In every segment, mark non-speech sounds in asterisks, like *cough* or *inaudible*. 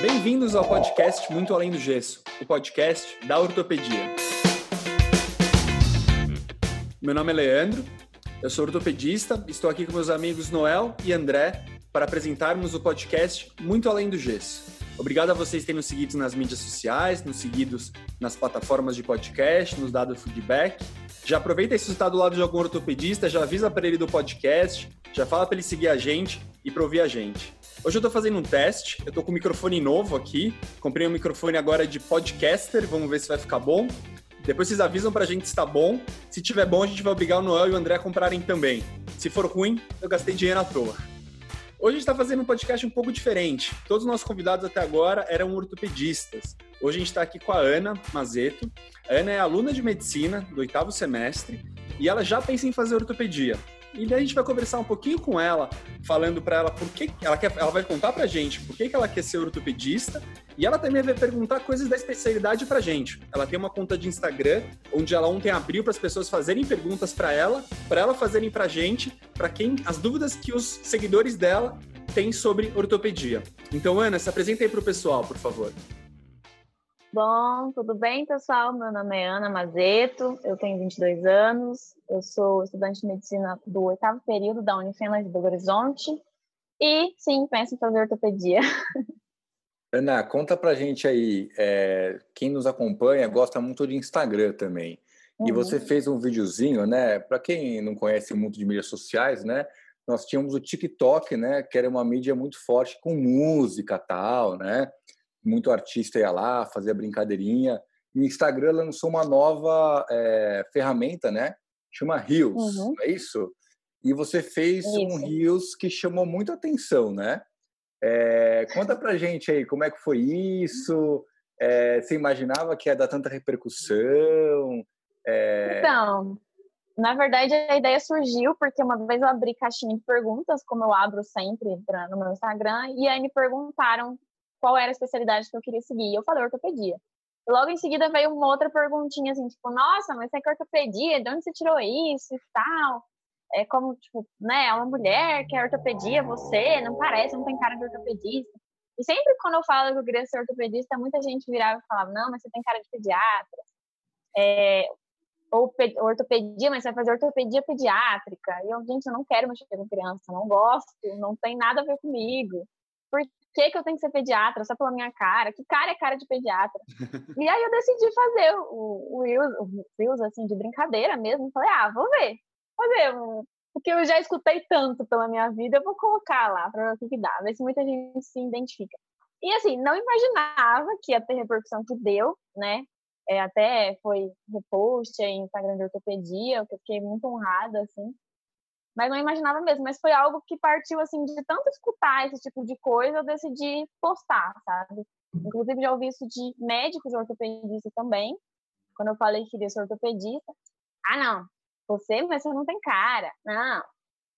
Bem-vindos ao podcast Muito Além do Gesso, o podcast da ortopedia. Meu nome é Leandro, eu sou ortopedista, estou aqui com meus amigos Noel e André para apresentarmos o podcast Muito Além do Gesso. Obrigado a vocês terem nos seguido nas mídias sociais, nos seguidos nas plataformas de podcast, nos dado feedback. Já aproveita se está do lado de algum ortopedista, já avisa para ele do podcast, já fala para ele seguir a gente e para ouvir a gente. Hoje eu estou fazendo um teste, eu estou com um microfone novo aqui, comprei um microfone agora de podcaster, vamos ver se vai ficar bom. Depois vocês avisam pra gente se tá bom. Se tiver bom, a gente vai obrigar o Noel e o André a comprarem também. Se for ruim, eu gastei dinheiro à toa. Hoje a gente está fazendo um podcast um pouco diferente. Todos os nossos convidados até agora eram ortopedistas. Hoje a gente está aqui com a Ana Mazeto. A Ana é aluna de medicina do oitavo semestre e ela já pensa em fazer ortopedia. E daí a gente vai conversar um pouquinho com ela, falando para ela por que ela quer, ela vai contar pra gente por que, que ela quer ser ortopedista e ela também vai perguntar coisas da especialidade pra gente. Ela tem uma conta de Instagram onde ela ontem abriu para as pessoas fazerem perguntas para ela, para ela fazerem pra gente, para quem as dúvidas que os seguidores dela têm sobre ortopedia. Então, Ana, se apresenta aí pro pessoal, por favor. Bom, tudo bem, pessoal? Meu nome é Ana Mazeto, eu tenho 22 anos, eu sou estudante de medicina do oitavo período da Unifenas de Belo Horizonte e, sim, penso em fazer ortopedia. *laughs* Ana, conta pra gente aí, é, quem nos acompanha gosta muito de Instagram também. E uhum. você fez um videozinho, né? Para quem não conhece muito de mídias sociais, né? Nós tínhamos o TikTok, né? Que era uma mídia muito forte com música tal, né? Muito artista ia lá, fazia brincadeirinha. E o Instagram lançou uma nova é, ferramenta, né? Chama Reels, uhum. é isso? E você fez isso. um Reels que chamou muita atenção, né? É, conta pra gente aí como é que foi isso. É, você imaginava que ia dar tanta repercussão? É... Então, na verdade, a ideia surgiu porque uma vez eu abri caixinha de perguntas, como eu abro sempre no meu Instagram, e aí me perguntaram qual era a especialidade que eu queria seguir. Eu falei ortopedia. Logo em seguida veio uma outra perguntinha assim, tipo, nossa, mas você é ortopedia, de onde você tirou isso e tal? É como, tipo, né, é uma mulher que é ortopedia, você, não parece, não tem cara de ortopedista. E sempre quando eu falo que eu queria ser ortopedista, muita gente virava e falava, não, mas você tem cara de pediatra. É, ou ortopedia, mas você vai fazer ortopedia pediátrica. E eu, gente, eu não quero mexer com criança, não gosto, não tem nada a ver comigo. Por que, que eu tenho que ser pediatra só pela minha cara? Que cara é cara de pediatra? e aí eu decidi fazer o, o, o assim, de brincadeira mesmo. Falei, ah, vou ver. Vou ver. Porque eu já escutei tanto pela minha vida, eu vou colocar lá para ver o que, que dá, ver se muita gente se identifica. E assim, não imaginava que ia ter repercussão que deu, né? É, até foi repost em Instagram de ortopedia, eu fiquei muito honrada, assim mas não imaginava mesmo. Mas foi algo que partiu assim de tanto escutar esse tipo de coisa, eu decidi postar, sabe? Inclusive já ouvi isso de médicos ortopedistas também. Quando eu falei que queria ser ortopedista, ah não, você, mas você não tem cara. Não,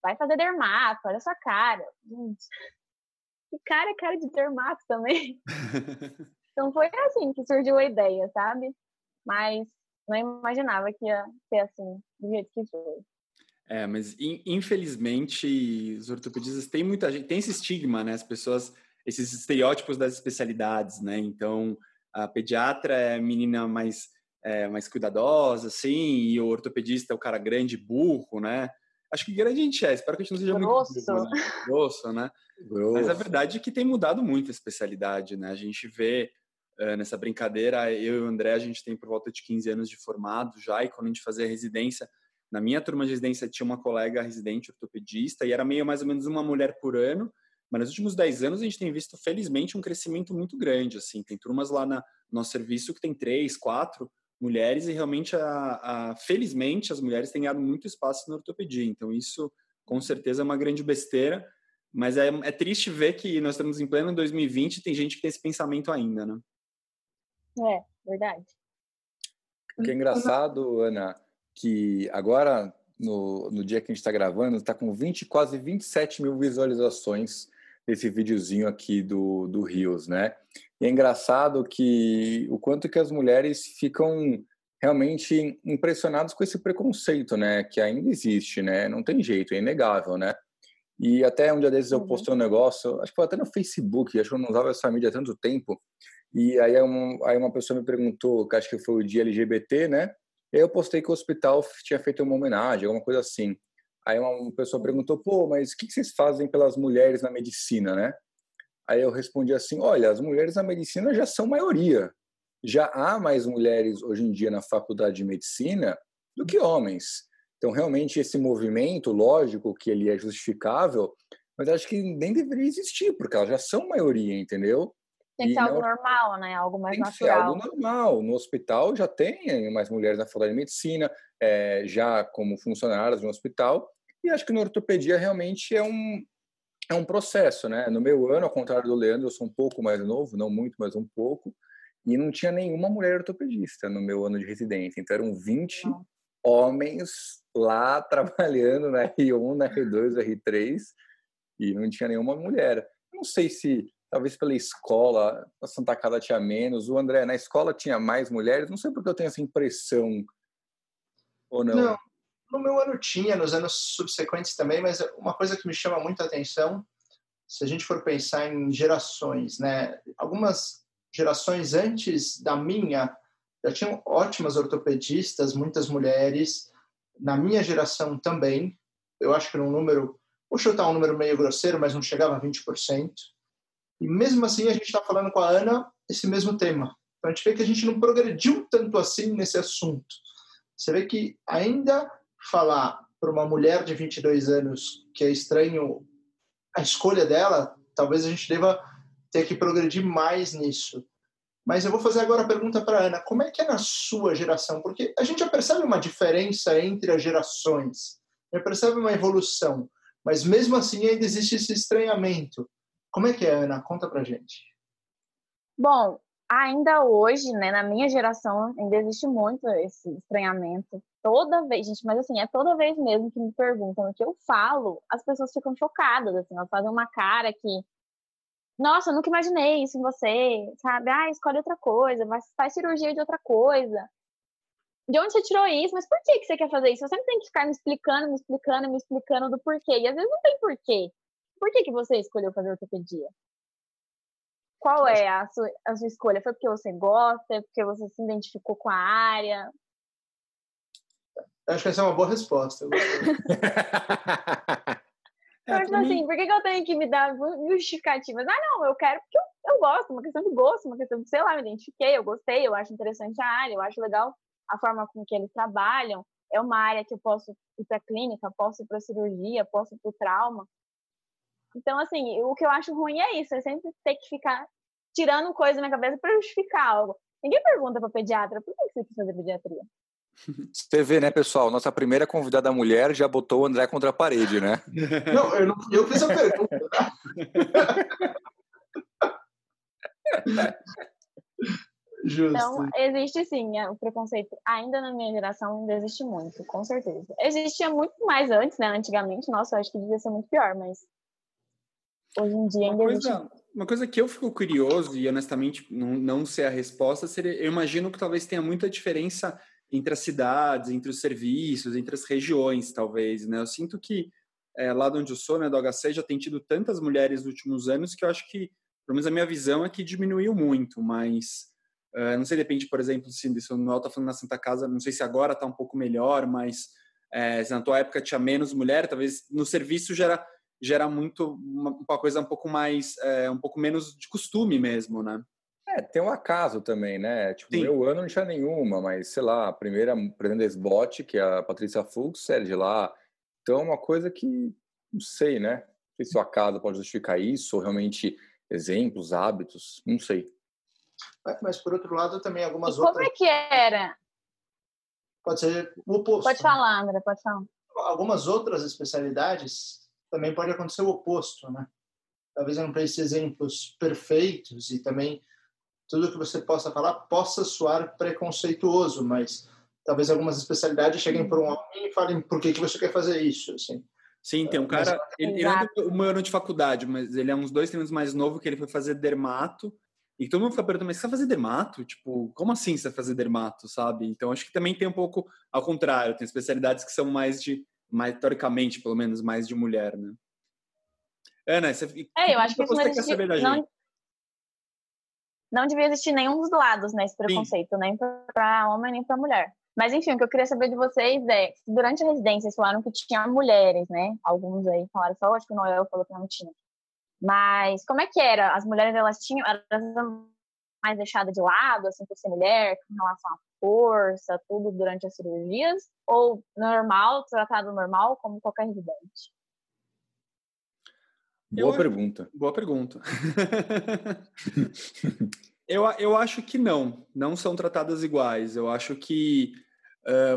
vai fazer dermato, olha a sua cara. Gente, que cara é cara de dermato também. *laughs* então foi assim que surgiu a ideia, sabe? Mas não imaginava que ia ser assim, do jeito que foi. É, mas infelizmente os ortopedistas têm muita gente, tem esse estigma, né? As pessoas, esses estereótipos das especialidades, né? Então, a pediatra é a menina mais, é, mais cuidadosa, assim, e o ortopedista é o cara grande, burro, né? Acho que grande a gente é, espero que a gente não seja Grosso. muito burro, né? Grosso, né? Grosso. Mas a verdade é que tem mudado muito a especialidade, né? A gente vê uh, nessa brincadeira, eu e o André, a gente tem por volta de 15 anos de formado já, e quando a gente fazia residência, na minha turma de residência tinha uma colega residente ortopedista e era meio mais ou menos uma mulher por ano, mas nos últimos 10 anos a gente tem visto, felizmente, um crescimento muito grande. Assim, Tem turmas lá na, no nosso serviço que tem três, quatro mulheres e realmente, a, a, felizmente, as mulheres têm ganhado muito espaço na ortopedia. Então isso, com certeza, é uma grande besteira, mas é, é triste ver que nós estamos em pleno 2020 e tem gente que tem esse pensamento ainda, né? É, verdade. O que é engraçado, Ana, que agora, no, no dia que a gente está gravando, está com 20, quase 27 mil visualizações desse videozinho aqui do, do Rios, né? E é engraçado que o quanto que as mulheres ficam realmente impressionadas com esse preconceito, né? Que ainda existe, né? Não tem jeito, é inegável, né? E até um dia desses eu uhum. postei um negócio, acho que foi até no Facebook, acho que eu não usava essa mídia há tanto tempo. E aí, um, aí uma pessoa me perguntou, que acho que foi o dia LGBT, né? Eu postei que o hospital tinha feito uma homenagem, alguma coisa assim. Aí uma pessoa perguntou, pô, mas o que vocês fazem pelas mulheres na medicina, né? Aí eu respondi assim, olha, as mulheres na medicina já são maioria. Já há mais mulheres hoje em dia na faculdade de medicina do que homens. Então, realmente, esse movimento, lógico que ele é justificável, mas acho que nem deveria existir, porque elas já são maioria, entendeu? Tem que ser algo normal, né? Algo mais tem natural. Tem que ser algo normal. No hospital já tem mais mulheres na faculdade de medicina, é, já como funcionárias de um hospital, e acho que na ortopedia realmente é um, é um processo, né? No meu ano, ao contrário do Leandro, eu sou um pouco mais novo, não muito, mas um pouco, e não tinha nenhuma mulher ortopedista no meu ano de residência. Então eram 20 não. homens lá *laughs* trabalhando na R1, na R2, R3 e não tinha nenhuma mulher. Não sei se talvez pela escola, a Santa Casa tinha menos, o André, na escola tinha mais mulheres, não sei porque eu tenho essa impressão ou não. Não, no meu ano tinha, nos anos subsequentes também, mas uma coisa que me chama muito a atenção, se a gente for pensar em gerações, né? Algumas gerações antes da minha já tinham ótimas ortopedistas, muitas mulheres, na minha geração também, eu acho que era um número, vou chutar um número meio grosseiro, mas não chegava a 20%. E mesmo assim, a gente está falando com a Ana esse mesmo tema. Então, a gente vê que a gente não progrediu tanto assim nesse assunto. Você vê que ainda falar para uma mulher de 22 anos que é estranho a escolha dela, talvez a gente deva ter que progredir mais nisso. Mas eu vou fazer agora a pergunta para Ana: como é que é na sua geração? Porque a gente já percebe uma diferença entre as gerações, já percebe uma evolução, mas mesmo assim ainda existe esse estranhamento. Como é que é, Ana? Conta para gente. Bom, ainda hoje, né, na minha geração, ainda existe muito esse estranhamento. Toda vez, gente, mas assim, é toda vez mesmo que me perguntam o que eu falo, as pessoas ficam chocadas, assim, elas fazem uma cara que nossa, eu nunca imaginei isso em você, sabe? Ah, escolhe outra coisa, faz cirurgia de outra coisa. De onde você tirou isso? Mas por que, que você quer fazer isso? Eu sempre tenho que ficar me explicando, me explicando, me explicando do porquê. E às vezes não tem porquê. Por que, que você escolheu fazer ortopedia? Qual é a sua, a sua escolha? Foi porque você gosta? É porque você se identificou com a área? Acho que essa é uma boa resposta. *laughs* É, então, tipo assim, por que, que eu tenho que me dar justificativas? Ah, não, eu quero porque eu, eu gosto, uma questão de gosto, uma questão de, sei lá, me identifiquei, eu gostei, eu acho interessante a área, eu acho legal a forma com que eles trabalham. É uma área que eu posso ir para clínica, posso ir para cirurgia, posso ir para trauma. Então, assim, o que eu acho ruim é isso, é sempre ter que ficar tirando coisa na minha cabeça para justificar algo. Ninguém pergunta para pediatra, por que você quis fazer pediatria? *laughs* Você vê, né, pessoal? Nossa primeira convidada mulher já botou o André contra a parede, né? *laughs* Não, eu, não, eu fiz a pergunta. *laughs* Justo. Então, existe sim é, o preconceito. Ainda na minha geração, ainda existe muito, com certeza. Existia muito mais antes, né? Antigamente, nossa, eu acho que devia ser muito pior, mas hoje em dia ainda uma. Coisa, uma coisa que eu fico curioso, e honestamente não, não sei a resposta, seria: eu imagino que talvez tenha muita diferença entre as cidades, entre os serviços, entre as regiões, talvez, né? Eu sinto que é, lá de onde eu sou, né, do HC, já tem tido tantas mulheres nos últimos anos que eu acho que, pelo menos a minha visão é que diminuiu muito, mas uh, não sei, depende, por exemplo, se, se o Noel está falando na Santa Casa, não sei se agora está um pouco melhor, mas é, se na tua época tinha menos mulher, talvez no serviço gera gera muito uma, uma coisa um pouco mais é, um pouco menos de costume mesmo, né? É, tem um acaso também, né? Tipo, Sim. meu ano não tinha nenhuma, mas sei lá, a primeira presidente da SBOT, que é a Patrícia Fux, é de lá. Então, é uma coisa que não sei, né? Não sei se o acaso pode justificar isso, ou realmente exemplos, hábitos, não sei. Mas, por outro lado, também algumas e outras. Como é que era? Pode ser o oposto. Pode falar, André, pode falar. Algumas outras especialidades também pode acontecer o oposto, né? Talvez eu não pense exemplos perfeitos e também tudo que você possa falar possa soar preconceituoso, mas talvez algumas especialidades cheguem para um homem e falem por que, que você quer fazer isso, assim. Sim, tem um cara, mas... ele, ele anda um ano de faculdade, mas ele é uns dois anos mais novo que ele foi fazer dermato, e todo mundo fica perguntando, mas você vai fazer dermato? Tipo, como assim você vai fazer dermato, sabe? Então, acho que também tem um pouco ao contrário, tem especialidades que são mais de, mais teoricamente, pelo menos, mais de mulher, né? Ana, você, é, eu acho que, que você quer saber da não, gente? Não devia existir nenhum dos lados nesse né, preconceito, Sim. nem para homem nem para mulher. Mas enfim, o que eu queria saber de vocês é, durante a residência, vocês falaram que tinha mulheres, né? Alguns aí falaram só, acho que o Noel falou que não tinha. Mas como é que era? As mulheres, elas tinham, elas mais deixadas de lado, assim, por ser mulher, com relação à força, tudo durante as cirurgias? Ou normal, tratado normal, como qualquer residente? Boa eu pergunta. Boa pergunta. *laughs* eu, eu acho que não. Não são tratadas iguais. Eu acho que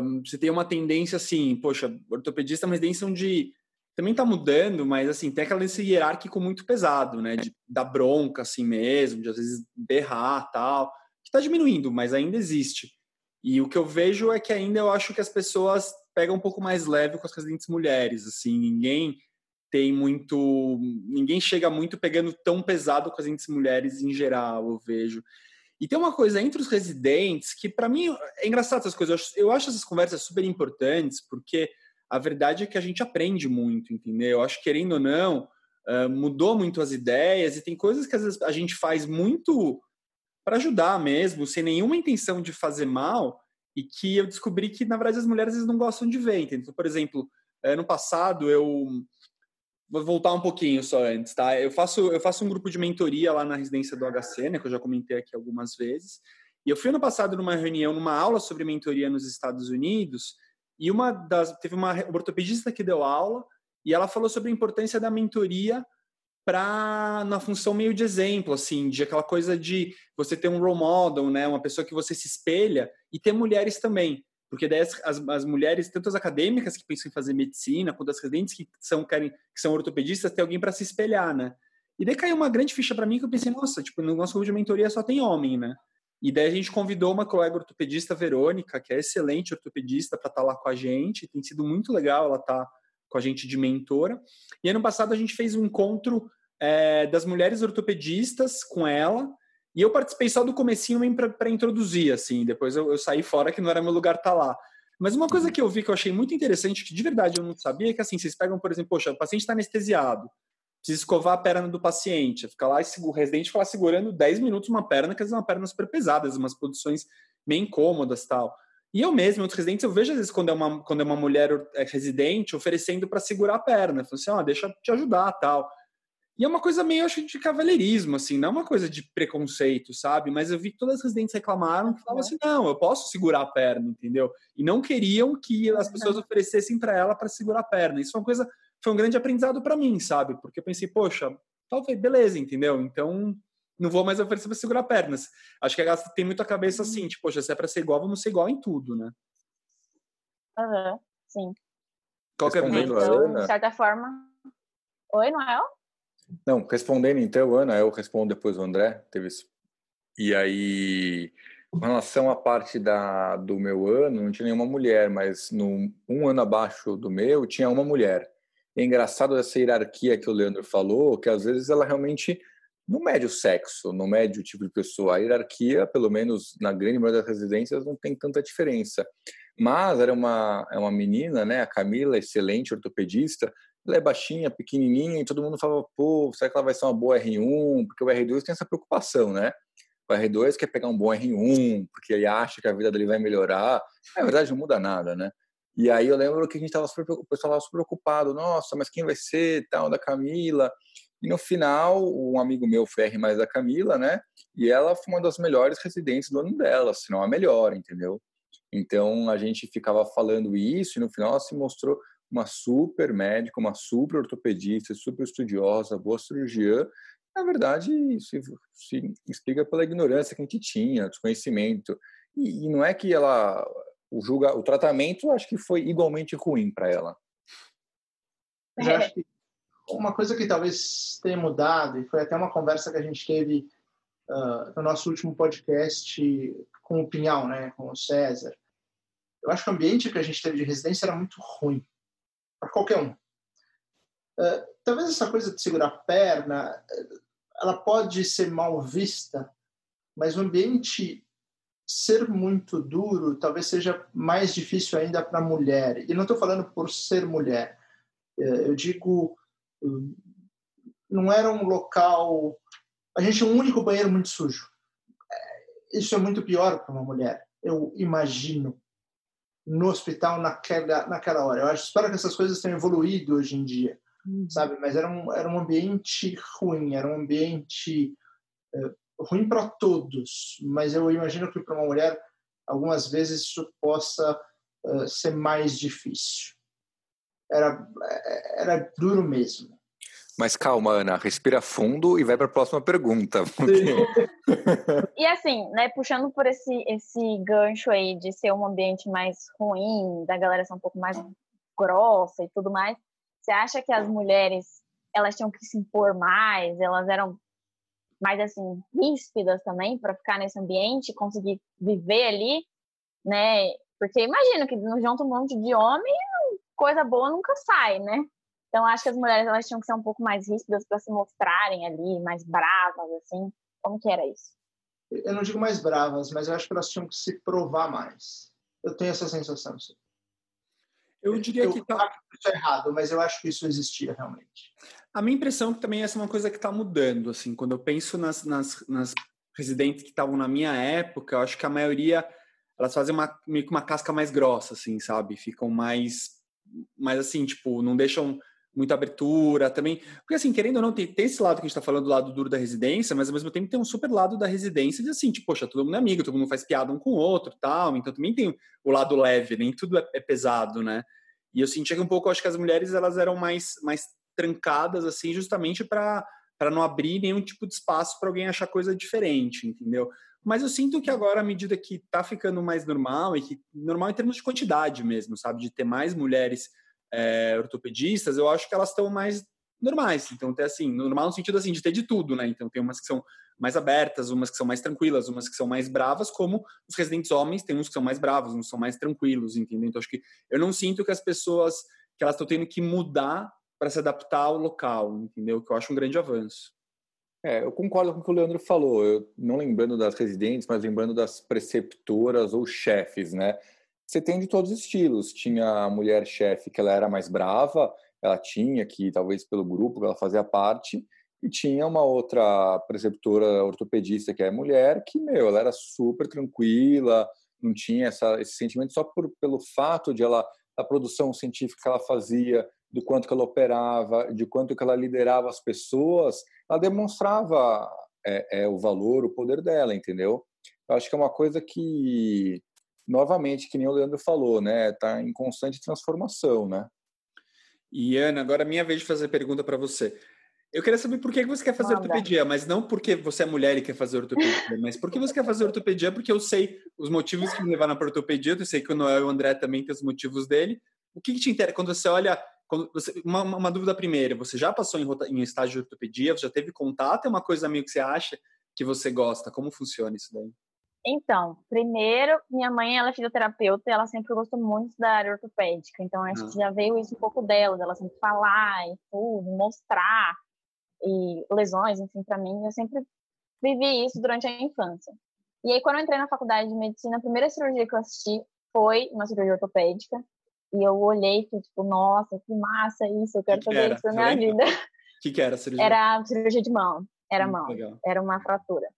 um, você tem uma tendência assim, poxa, ortopedista é uma residência onde também está mudando, mas assim, tem aquela lance hierárquico muito pesado, né? De dar bronca assim mesmo, de às vezes berrar tal, que está diminuindo, mas ainda existe. E o que eu vejo é que ainda eu acho que as pessoas pegam um pouco mais leve com as residentes mulheres, assim, ninguém tem muito. Ninguém chega muito pegando tão pesado com as entes mulheres em geral, eu vejo. E tem uma coisa entre os residentes que, para mim, é engraçado essas coisas. Eu acho essas conversas super importantes, porque a verdade é que a gente aprende muito, entendeu? Eu acho que, querendo ou não, mudou muito as ideias e tem coisas que às vezes a gente faz muito para ajudar mesmo, sem nenhuma intenção de fazer mal, e que eu descobri que, na verdade, as mulheres vezes não gostam de ver. Entendeu? Por exemplo, ano passado eu vou voltar um pouquinho só antes, tá? Eu faço, eu faço um grupo de mentoria lá na residência do HC, né, que eu já comentei aqui algumas vezes. E eu fui ano passado numa reunião, numa aula sobre mentoria nos Estados Unidos, e uma das teve uma ortopedista que deu aula e ela falou sobre a importância da mentoria para na função meio de exemplo, assim, de aquela coisa de você ter um role model, né, uma pessoa que você se espelha e ter mulheres também. Porque daí as, as, as, mulheres, tanto as acadêmicas que pensam em fazer medicina, quanto as residentes que são, querem, que são ortopedistas, tem alguém para se espelhar, né? E daí caiu uma grande ficha para mim que eu pensei, nossa, tipo, no nosso grupo de mentoria só tem homem, né? E daí a gente convidou uma colega ortopedista, Verônica, que é excelente ortopedista, para estar tá lá com a gente. Tem sido muito legal ela estar tá com a gente de mentora. E ano passado a gente fez um encontro é, das mulheres ortopedistas com ela, e eu participei só do comecinho para introduzir, assim. Depois eu, eu, saí fora, que não era meu lugar estar tá lá. Mas uma coisa uhum. que eu vi que eu achei muito interessante, que de verdade eu não sabia, é que assim, vocês pegam, por exemplo, poxa, o paciente está anestesiado, precisa escovar a perna do paciente, fica lá, o residente fica lá segurando 10 minutos uma perna, que às vezes é uma perna super pesada, umas posições meio incômodas tal. E eu mesmo, outros residentes, eu vejo às vezes quando é uma, quando é uma mulher é, residente oferecendo para segurar a perna, falando assim, ó, oh, deixa eu te ajudar tal. E é uma coisa meio, acho, de cavalheirismo, assim, não é uma coisa de preconceito, sabe? Mas eu vi que todas as residentes reclamaram falavam assim, não, eu posso segurar a perna, entendeu? E não queriam que as pessoas oferecessem para ela para segurar a perna. Isso foi uma coisa, foi um grande aprendizado para mim, sabe? Porque eu pensei, poxa, talvez, beleza, entendeu? Então, não vou mais oferecer para segurar pernas. Acho que a gasta tem muito a cabeça assim, uhum. tipo, poxa, se é para ser igual, vamos ser igual em tudo, né? Aham, uhum, sim. Qual que é então, de certa forma... Oi, Noel? Não, respondendo então, Ana, eu respondo depois o André. Teve esse... E aí, com relação à parte da, do meu ano, não tinha nenhuma mulher, mas no um ano abaixo do meu tinha uma mulher. é engraçado essa hierarquia que o Leandro falou, que às vezes ela realmente não mede o sexo, não mede o tipo de pessoa. A hierarquia, pelo menos na grande maioria das residências, não tem tanta diferença. Mas era uma, é uma menina, né, a Camila, excelente ortopedista, ela é baixinha, pequenininha, e todo mundo falava, pô, será que ela vai ser uma boa R1? Porque o R2 tem essa preocupação, né? O R2 quer pegar um bom R1, porque ele acha que a vida dele vai melhorar. Na verdade, não muda nada, né? E aí eu lembro que a gente estava super, o pessoal estava super preocupado, nossa, mas quem vai ser, tal, da Camila? E no final, um amigo meu foi R mais da Camila, né? E ela foi uma das melhores residentes do ano dela, se não a melhor, entendeu? Então a gente ficava falando isso e no final ela se mostrou uma super médica, uma super ortopedista, super estudiosa, boa cirurgiã. Na verdade, se, se explica pela ignorância que a gente tinha, desconhecimento. E, e não é que ela o julga, o tratamento acho que foi igualmente ruim para ela. Eu acho que uma coisa que talvez tenha mudado, e foi até uma conversa que a gente teve uh, no nosso último podcast com o Pinhal, né, com o César, eu acho que o ambiente que a gente teve de residência era muito ruim para qualquer um. Uh, talvez essa coisa de segurar a perna, ela pode ser mal vista, mas o ambiente ser muito duro talvez seja mais difícil ainda para a mulher. E não estou falando por ser mulher. Uh, eu digo não era um local. A gente tinha um único banheiro muito sujo. É, isso é muito pior para uma mulher, eu imagino, no hospital naquela, naquela hora. Eu acho, espero que essas coisas tenham evoluído hoje em dia, uhum. sabe? Mas era um, era um ambiente ruim, era um ambiente é, ruim para todos. Mas eu imagino que para uma mulher, algumas vezes isso possa uh, ser mais difícil. Era, era duro mesmo. Mas calma, Ana, respira fundo e vai para a próxima pergunta. *laughs* e assim, né, puxando por esse, esse gancho aí de ser um ambiente mais ruim, da galera ser um pouco mais grossa e tudo mais, você acha que as mulheres elas tinham que se impor mais, elas eram mais assim ríspidas também para ficar nesse ambiente, conseguir viver ali, né? Porque imagino que junto um monte de homem, coisa boa nunca sai, né? Então, acho que as mulheres elas tinham que ser um pouco mais ríspidas para se mostrarem ali, mais bravas, assim. Como que era isso? Eu não digo mais bravas, mas eu acho que elas tinham que se provar mais. Eu tenho essa sensação. Sim. Eu diria eu que tá... isso é errado, mas eu acho que isso existia realmente. A minha impressão é que também essa é uma coisa que está mudando. Assim, quando eu penso nas, nas, nas residentes que estavam na minha época, eu acho que a maioria elas fazem uma, meio que uma casca mais grossa, assim, sabe? Ficam mais, mais assim, tipo, não deixam muita abertura também. Porque, assim, querendo ou não, tem, tem esse lado que a gente está falando do lado duro da residência, mas ao mesmo tempo tem um super lado da residência de assim, tipo, poxa, todo mundo é amigo, todo mundo faz piada um com o outro tal. Então também tem o lado leve, nem tudo é, é pesado, né? E eu sentia que um pouco, acho que as mulheres elas eram mais, mais trancadas, assim, justamente para não abrir nenhum tipo de espaço para alguém achar coisa diferente, entendeu? Mas eu sinto que agora, à medida que está ficando mais normal, e que normal em termos de quantidade mesmo, sabe? De ter mais mulheres é, ortopedistas, eu acho que elas estão mais normais. Então, tem assim, normal no sentido assim, de ter de tudo, né? Então, tem umas que são mais abertas, umas que são mais tranquilas, umas que são mais bravas, como os residentes homens, tem uns que são mais bravos, uns que são mais tranquilos, entendeu? Então, acho que eu não sinto que as pessoas, que elas estão tendo que mudar para se adaptar ao local, entendeu? Que eu acho um grande avanço. É, eu concordo com o que o Leandro falou. Eu não lembrando das residentes, mas lembrando das preceptoras ou chefes, né? você tem de todos os estilos. Tinha a mulher chefe que ela era mais brava, ela tinha que talvez pelo grupo que ela fazia parte, e tinha uma outra preceptora ortopedista que é mulher que meu, ela era super tranquila, não tinha essa, esse sentimento só por, pelo fato de ela a produção científica que ela fazia, do quanto que ela operava, de quanto que ela liderava as pessoas, ela demonstrava é, é, o valor, o poder dela, entendeu? Eu acho que é uma coisa que novamente, que nem o Leandro falou, né? Está em constante transformação, né? E Ana, agora é minha vez de fazer pergunta para você. Eu queria saber por que você quer fazer Manda. ortopedia, mas não porque você é mulher e quer fazer ortopedia, mas por que você quer fazer ortopedia? Porque eu sei os motivos que me levaram para ortopedia, eu sei que o Noel e o André também têm os motivos dele. O que, que te interessa quando você olha uma, uma, dúvida primeira, você já passou em, em estágio de ortopedia? Você já teve contato? É uma coisa meio que você acha que você gosta? Como funciona isso daí? Então, primeiro, minha mãe ela é fisioterapeuta e ela sempre gostou muito da área ortopédica. Então, acho que ah. já veio isso um pouco dela, dela sempre falar e tudo, mostrar e lesões, enfim, para mim, eu sempre vivi isso durante a infância. E aí, quando eu entrei na faculdade de medicina, a primeira cirurgia que eu assisti foi uma cirurgia ortopédica. E eu olhei e tipo, nossa, que massa isso, eu quero que fazer que isso na minha vida. O *laughs* que, que era a cirurgia? Era cirurgia de mão, era hum, mão, legal. era uma fratura.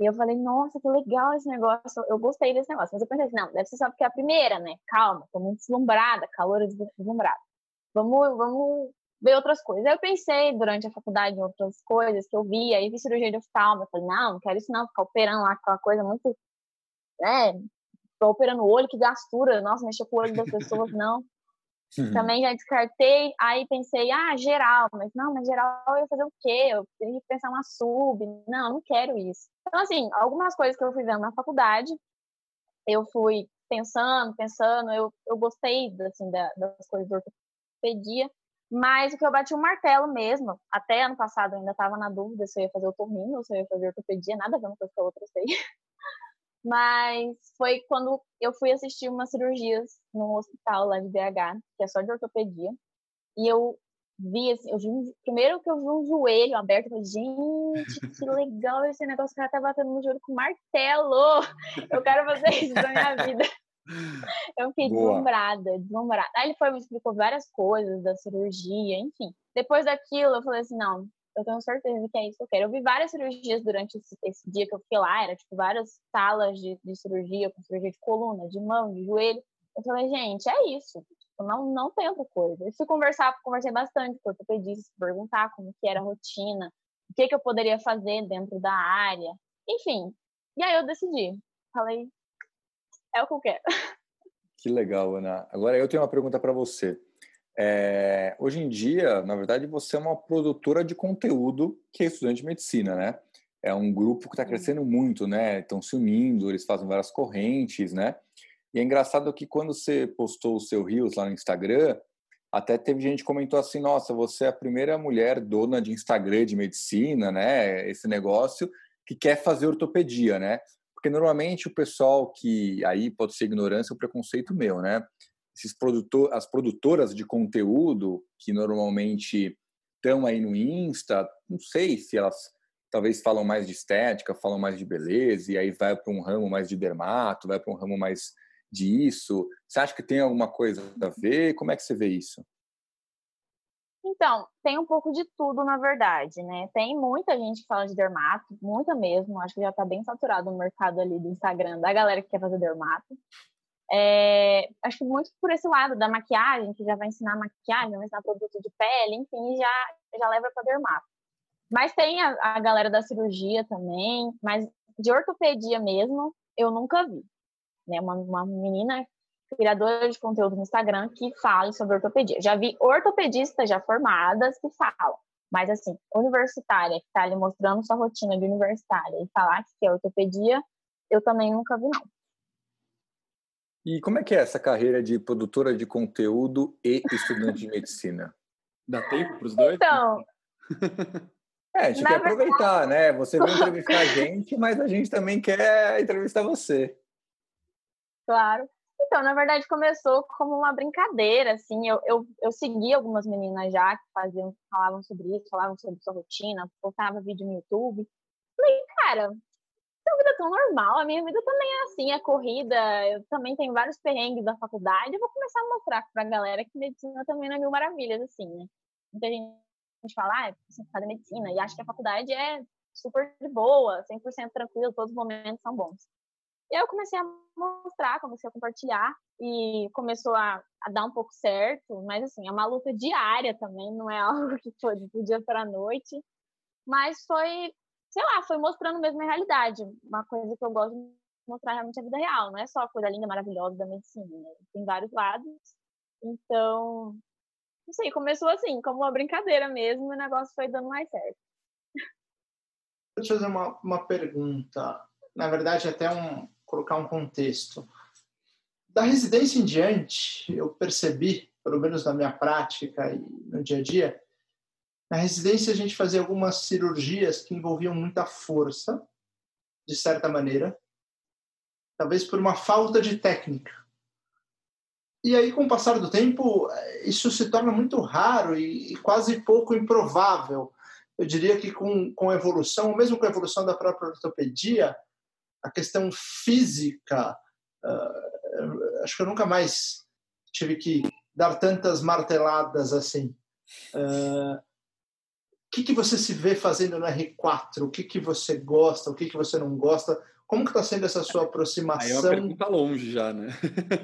E eu falei, nossa, que legal esse negócio, eu gostei desse negócio. Mas eu pensei assim, não, deve ser só porque é a primeira, né? Calma, tô muito deslumbrada, calor deslumbrada. Vamos, vamos ver outras coisas. Aí eu pensei durante a faculdade em outras coisas que eu via, aí vi cirurgia de oftalmo. Eu falei, não, não quero isso não, ficar operando lá, aquela coisa muito, né? Tô operando o olho, que gastura, nossa, mexer com o olho das pessoas, não. Uhum. Também já descartei, aí pensei, ah, geral, mas não, mas geral eu ia fazer o quê? Eu teria que pensar uma sub, não, não quero isso. Então, assim, algumas coisas que eu fui vendo na faculdade, eu fui pensando, pensando, eu, eu gostei, assim, da, das coisas do ortopedia, mas o que eu bati um martelo mesmo, até ano passado eu ainda estava na dúvida se eu ia fazer o tormino ou se eu ia fazer ortopedia, nada a ver uma coisa com a outra, sei. Mas foi quando eu fui assistir umas cirurgias no hospital lá de BH, que é só de ortopedia. E eu vi, assim, eu vi, primeiro que eu vi um joelho aberto, eu falei, gente, que legal esse negócio, o cara tá batendo no joelho com martelo. *laughs* Eu quero fazer isso na minha vida. *laughs* Eu fiquei Boa. deslumbrada, deslumbrada. Aí ele foi me explicou várias coisas da cirurgia, enfim. Depois daquilo, eu falei assim, não, eu tenho certeza que é isso que eu quero. Eu vi várias cirurgias durante esse, esse dia que eu fiquei lá, era tipo várias salas de, de cirurgia, com cirurgia de coluna, de mão, de joelho. Eu falei, gente, é isso. Tipo, não, não tem outra coisa. Eu fui conversar, conversei bastante com ortopedista, perguntar como que era a rotina, o que, que eu poderia fazer dentro da área. Enfim, e aí eu decidi. Falei, é o que eu quero. Que legal, Ana. Agora eu tenho uma pergunta para você. É, hoje em dia, na verdade, você é uma produtora de conteúdo que é estudante de medicina, né? É um grupo que está crescendo muito, né? Estão se unindo, eles fazem várias correntes, né? E é engraçado que quando você postou o seu Rios lá no Instagram, até teve gente que comentou assim: nossa, você é a primeira mulher dona de Instagram de medicina, né? Esse negócio que quer fazer ortopedia, né? Porque normalmente o pessoal que aí pode ser ignorância ou preconceito meu, né? Esses produtor, as produtoras de conteúdo que normalmente estão aí no Insta, não sei se elas talvez falam mais de estética, falam mais de beleza e aí vai para um ramo mais de dermato, vai para um ramo mais disso? Você acha que tem alguma coisa a ver? Como é que você vê isso? Então, tem um pouco de tudo, na verdade, né? Tem muita gente que fala de dermato, muita mesmo. Acho que já está bem saturado o mercado ali do Instagram da galera que quer fazer dermato. É, acho que muito por esse lado da maquiagem, que já vai ensinar maquiagem, vai ensinar produto de pele, enfim, já, já leva para dermato. Mas tem a, a galera da cirurgia também, mas de ortopedia mesmo, eu nunca vi né? Uma, uma menina criadora de conteúdo no Instagram que fala sobre ortopedia. Já vi ortopedistas já formadas que falam, mas assim, universitária que está ali mostrando sua rotina de universitária e falar que é ortopedia, eu também nunca vi não. E como é que é essa carreira de produtora de conteúdo e estudante de medicina? Dá tempo para os dois? Então, *laughs* é, a gente quer verdade... aproveitar, né? Você vai entrevistar a gente, mas a gente também quer entrevistar você. Claro. Então, na verdade, começou como uma brincadeira, assim. Eu, eu, eu segui algumas meninas já que faziam, falavam sobre isso, falavam sobre sua rotina, postava vídeo no YouTube. Falei, cara, minha vida é tão normal, a minha vida também é assim, é corrida, eu também tenho vários perrengues da faculdade, eu vou começar a mostrar pra galera que medicina também não é mil maravilhas, assim, né? Muita gente fala, ah, você faz medicina, e acha que a faculdade é super de boa, 100% tranquilo, todos os momentos são bons. E aí eu comecei a mostrar, comecei a compartilhar e começou a, a, dar um pouco certo, mas assim, é uma luta diária também, não é *laughs* algo que foi do dia para a noite, mas foi, sei lá, foi mostrando mesmo a realidade, uma coisa que eu gosto de mostrar realmente a vida real, não é só a coisa linda, maravilhosa da medicina, né? tem vários lados, então, não sei, começou assim, como uma brincadeira mesmo, e o negócio foi dando mais certo. Deixa eu fazer uma, uma pergunta, na verdade até um, colocar um contexto. Da residência em diante, eu percebi, pelo menos na minha prática e no dia a dia, na residência a gente fazia algumas cirurgias que envolviam muita força, de certa maneira, talvez por uma falta de técnica. E aí, com o passar do tempo, isso se torna muito raro e, quase pouco improvável. Eu diria que com, com a evolução, mesmo com a evolução da própria ortopedia, a questão física, uh, acho que eu nunca mais tive que dar tantas marteladas assim. Uh, que, que você se vê fazendo no R4? O que, que você gosta? O que, que você não gosta? Como que está sendo essa sua aproximação? Aí é uma pergunta longe já, né?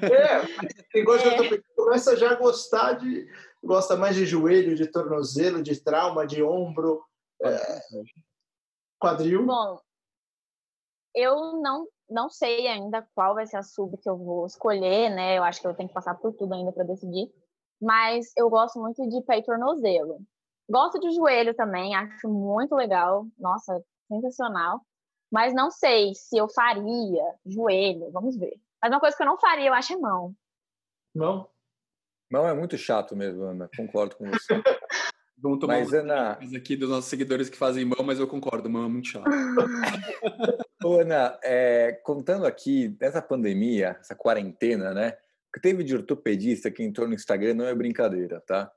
É, quem gosta é. de começa já a gostar de... Gosta mais de joelho, de tornozelo, de trauma, de ombro, é, quadril. Bom, eu não não sei ainda qual vai ser a sub que eu vou escolher, né? Eu acho que eu tenho que passar por tudo ainda para decidir. Mas eu gosto muito de pé e tornozelo. Gosto de joelho também, acho muito legal. Nossa, sensacional. Mas não sei se eu faria joelho, vamos ver. Mas uma coisa que eu não faria, eu acho, é mão. Mão? Mão é muito chato mesmo, Ana. Concordo com você. *laughs* Vamos tomar mas, Ana... aqui dos nossos seguidores que fazem mão, mas eu concordo, mão é muito chato. *laughs* Ô, Ana, é, contando aqui dessa pandemia, essa quarentena, né? O que teve de ortopedista que entrou no Instagram não é brincadeira, tá?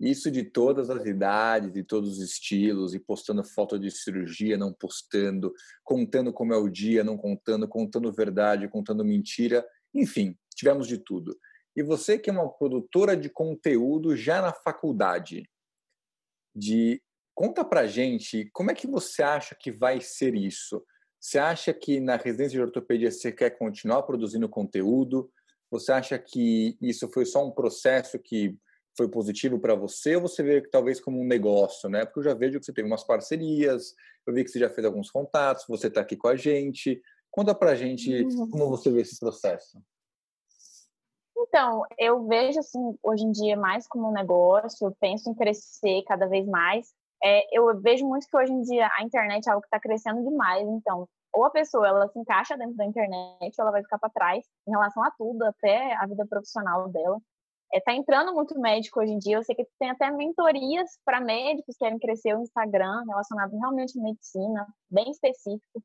Isso de todas as idades, de todos os estilos, e postando foto de cirurgia, não postando, contando como é o dia, não contando, contando verdade, contando mentira, enfim, tivemos de tudo. E você que é uma produtora de conteúdo já na faculdade, de Conta pra gente, como é que você acha que vai ser isso? Você acha que na residência de ortopedia você quer continuar produzindo conteúdo? Você acha que isso foi só um processo que foi positivo para você ou você vê que talvez como um negócio, né? Porque eu já vejo que você teve umas parcerias, eu vi que você já fez alguns contatos, você está aqui com a gente. Conta para a gente uhum. como você vê esse processo. Então, eu vejo assim hoje em dia mais como um negócio. Eu penso em crescer cada vez mais. É, eu vejo muito que hoje em dia a internet é algo que está crescendo demais. Então, ou a pessoa ela se encaixa dentro da internet, ou ela vai ficar para trás em relação a tudo, até a vida profissional dela. Está é, entrando muito médico hoje em dia. Eu sei que tem até mentorias para médicos que querem crescer o Instagram relacionado realmente à medicina, bem específico.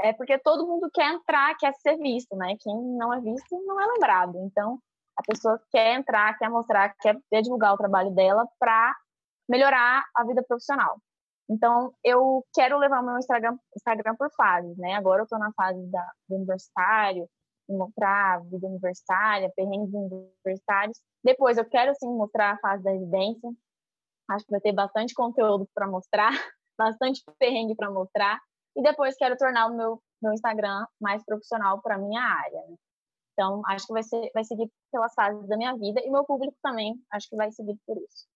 É porque todo mundo quer entrar, quer ser visto, né? Quem não é visto não é lembrado. Então, a pessoa quer entrar, quer mostrar, quer divulgar o trabalho dela para melhorar a vida profissional. Então, eu quero levar o meu Instagram, Instagram por fases, né? Agora eu estou na fase da, do universitário, a vida universitária, perrengues universitários. Depois, eu quero, sim, mostrar a fase da residência. Acho que vai ter bastante conteúdo para mostrar, *laughs* bastante perrengue para mostrar. E depois, quero tornar o meu, meu Instagram mais profissional para minha área. Né? Então, acho que vai, ser, vai seguir pelas fases da minha vida. E meu público também, acho que vai seguir por isso,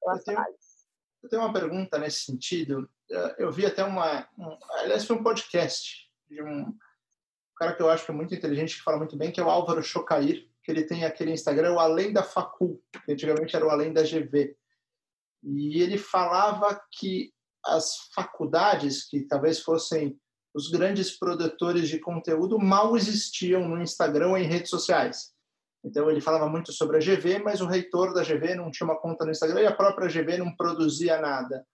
pelas eu tenho, fases. Eu tenho uma pergunta nesse sentido. Eu vi até uma... Um, aliás, foi um podcast de um cara que eu acho que é muito inteligente, que fala muito bem, que é o Álvaro Chocair, que ele tem aquele Instagram, o Além da Facul, que antigamente era o Além da GV. E ele falava que as faculdades, que talvez fossem os grandes produtores de conteúdo, mal existiam no Instagram ou em redes sociais. Então ele falava muito sobre a GV, mas o reitor da GV não tinha uma conta no Instagram e a própria GV não produzia nada.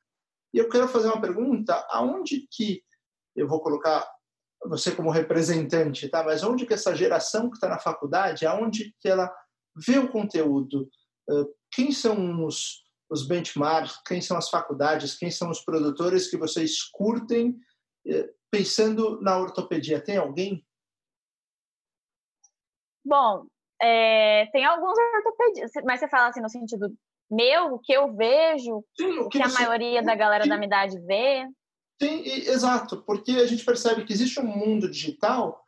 E eu quero fazer uma pergunta, aonde que eu vou colocar você como representante, tá? Mas onde que essa geração que está na faculdade, aonde que ela vê o conteúdo? Quem são os, os benchmarks? Quem são as faculdades? Quem são os produtores que vocês curtem pensando na ortopedia? Tem alguém? Bom, é, tem alguns ortopedistas, mas você fala assim no sentido meu, o que eu vejo, Sim, o que, o que a maioria da galera da minha idade vê. Sim, exato, porque a gente percebe que existe um mundo digital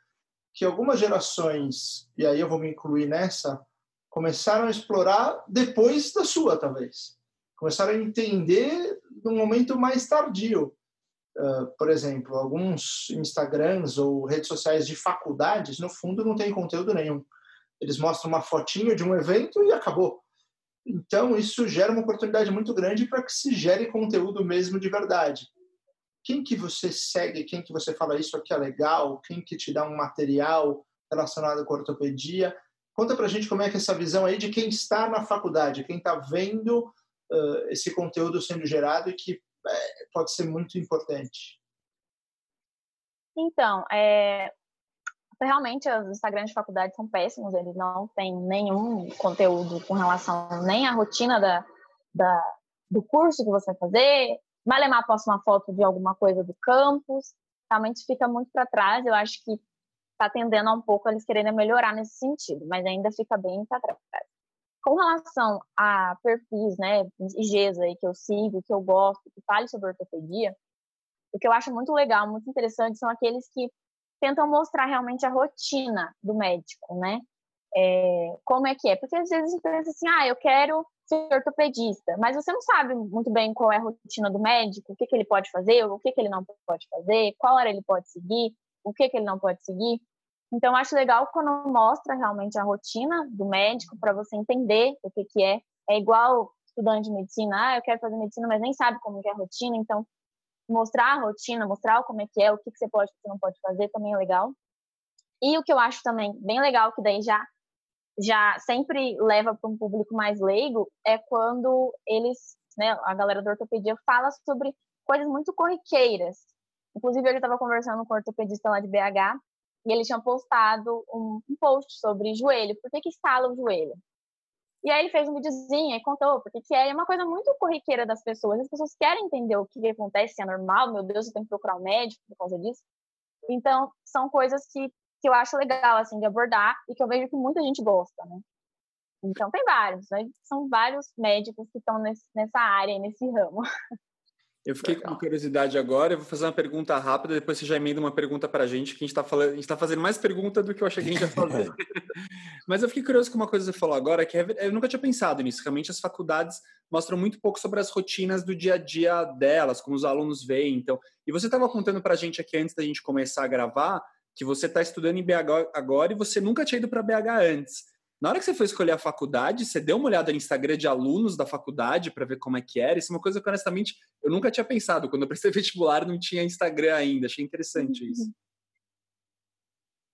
que algumas gerações, e aí eu vou me incluir nessa, começaram a explorar depois da sua, talvez. Começaram a entender num momento mais tardio. Uh, por exemplo, alguns Instagrams ou redes sociais de faculdades, no fundo, não tem conteúdo nenhum. Eles mostram uma fotinha de um evento e acabou. Então, isso gera uma oportunidade muito grande para que se gere conteúdo mesmo de verdade quem que você segue, quem que você fala isso aqui é legal, quem que te dá um material relacionado com ortopedia. Conta pra gente como é que é essa visão aí de quem está na faculdade, quem está vendo uh, esse conteúdo sendo gerado e que é, pode ser muito importante. Então, é, realmente os Instagrams de faculdade são péssimos, eles não têm nenhum conteúdo com relação nem à rotina da, da, do curso que você vai fazer, Malemar posta uma foto de alguma coisa do campus, realmente fica muito para trás. Eu acho que está tendendo a um pouco eles querendo melhorar nesse sentido, mas ainda fica bem para trás. Com relação a perfis, né, IGs aí que eu sigo, que eu gosto, que fale sobre ortopedia, o que eu acho muito legal, muito interessante, são aqueles que tentam mostrar realmente a rotina do médico, né? É, como é que é? Porque às vezes a gente pensa assim, ah, eu quero ser ortopedista, mas você não sabe muito bem qual é a rotina do médico, o que, que ele pode fazer, o que, que ele não pode fazer, qual hora ele pode seguir, o que, que ele não pode seguir. Então, acho legal quando mostra realmente a rotina do médico para você entender o que, que é. É igual estudante de medicina, ah, eu quero fazer medicina, mas nem sabe como é a rotina, então mostrar a rotina, mostrar como é que é, o que, que você pode, o que você não pode fazer também é legal. E o que eu acho também bem legal, que daí já já sempre leva para um público mais leigo é quando eles, né, a galera da ortopedia fala sobre coisas muito corriqueiras. Inclusive, eu estava conversando com um ortopedista lá de BH e ele tinha postado um, um post sobre joelho, por que que estala o joelho? E aí ele fez um videozinho e contou porque que é, é uma coisa muito corriqueira das pessoas. As pessoas querem entender o que acontece, se é normal, meu Deus, eu tenho que procurar um médico por causa disso. Então, são coisas que que eu acho legal, assim, de abordar e que eu vejo que muita gente gosta, né? Então, tem vários, né? São vários médicos que estão nessa área, nesse ramo. *laughs* Eu fiquei Legal. com curiosidade agora, eu vou fazer uma pergunta rápida, depois você já emenda uma pergunta para a gente, que a gente está falando, a gente está fazendo mais pergunta do que eu achei que a gente ia fazer. *laughs* *laughs* Mas eu fiquei curioso com uma coisa que você falou agora, que é, eu nunca tinha pensado nisso. Realmente as faculdades mostram muito pouco sobre as rotinas do dia a dia delas, como os alunos veem. Então, e você estava contando para a gente aqui antes da gente começar a gravar que você está estudando em BH agora e você nunca tinha ido para BH antes. Na hora que você foi escolher a faculdade, você deu uma olhada no Instagram de alunos da faculdade para ver como é que era? Isso é uma coisa que, honestamente, eu nunca tinha pensado. Quando eu prestei *laughs* vestibular, não tinha Instagram ainda. Achei interessante isso.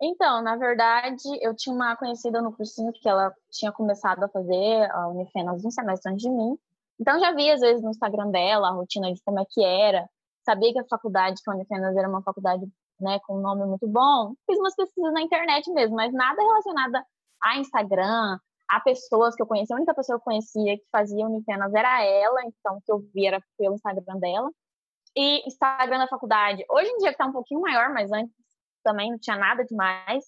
Então, na verdade, eu tinha uma conhecida no cursinho que ela tinha começado a fazer a Unifenas um semestre antes de mim. Então, já vi, às vezes, no Instagram dela a rotina de como é que era. Sabia que a faculdade, que a Unifenas era uma faculdade né, com um nome muito bom. Fiz umas pesquisas na internet mesmo, mas nada relacionado a Instagram, a pessoas que eu conhecia. A única pessoa que eu conhecia que fazia Unifenas era ela, então que eu via era pelo Instagram dela. E Instagram da faculdade, hoje em dia está um pouquinho maior, mas antes também não tinha nada demais.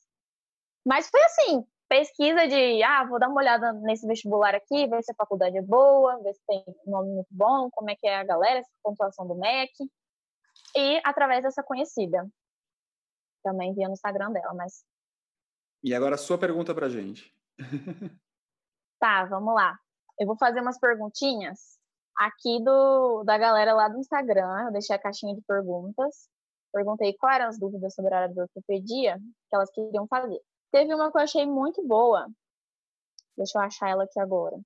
Mas foi assim, pesquisa de, ah, vou dar uma olhada nesse vestibular aqui, ver se a faculdade é boa, ver se tem nome muito bom, como é que é a galera, essa pontuação do MEC. E através dessa conhecida. Também via no Instagram dela, mas e agora a sua pergunta para gente. tá, vamos lá. Eu vou fazer umas perguntinhas aqui do, da galera lá do Instagram. Eu deixei a caixinha de perguntas. Perguntei quais eram as dúvidas sobre a área de ortopedia que elas queriam fazer. Teve uma que eu achei muito boa. Deixa eu achar ela aqui agora.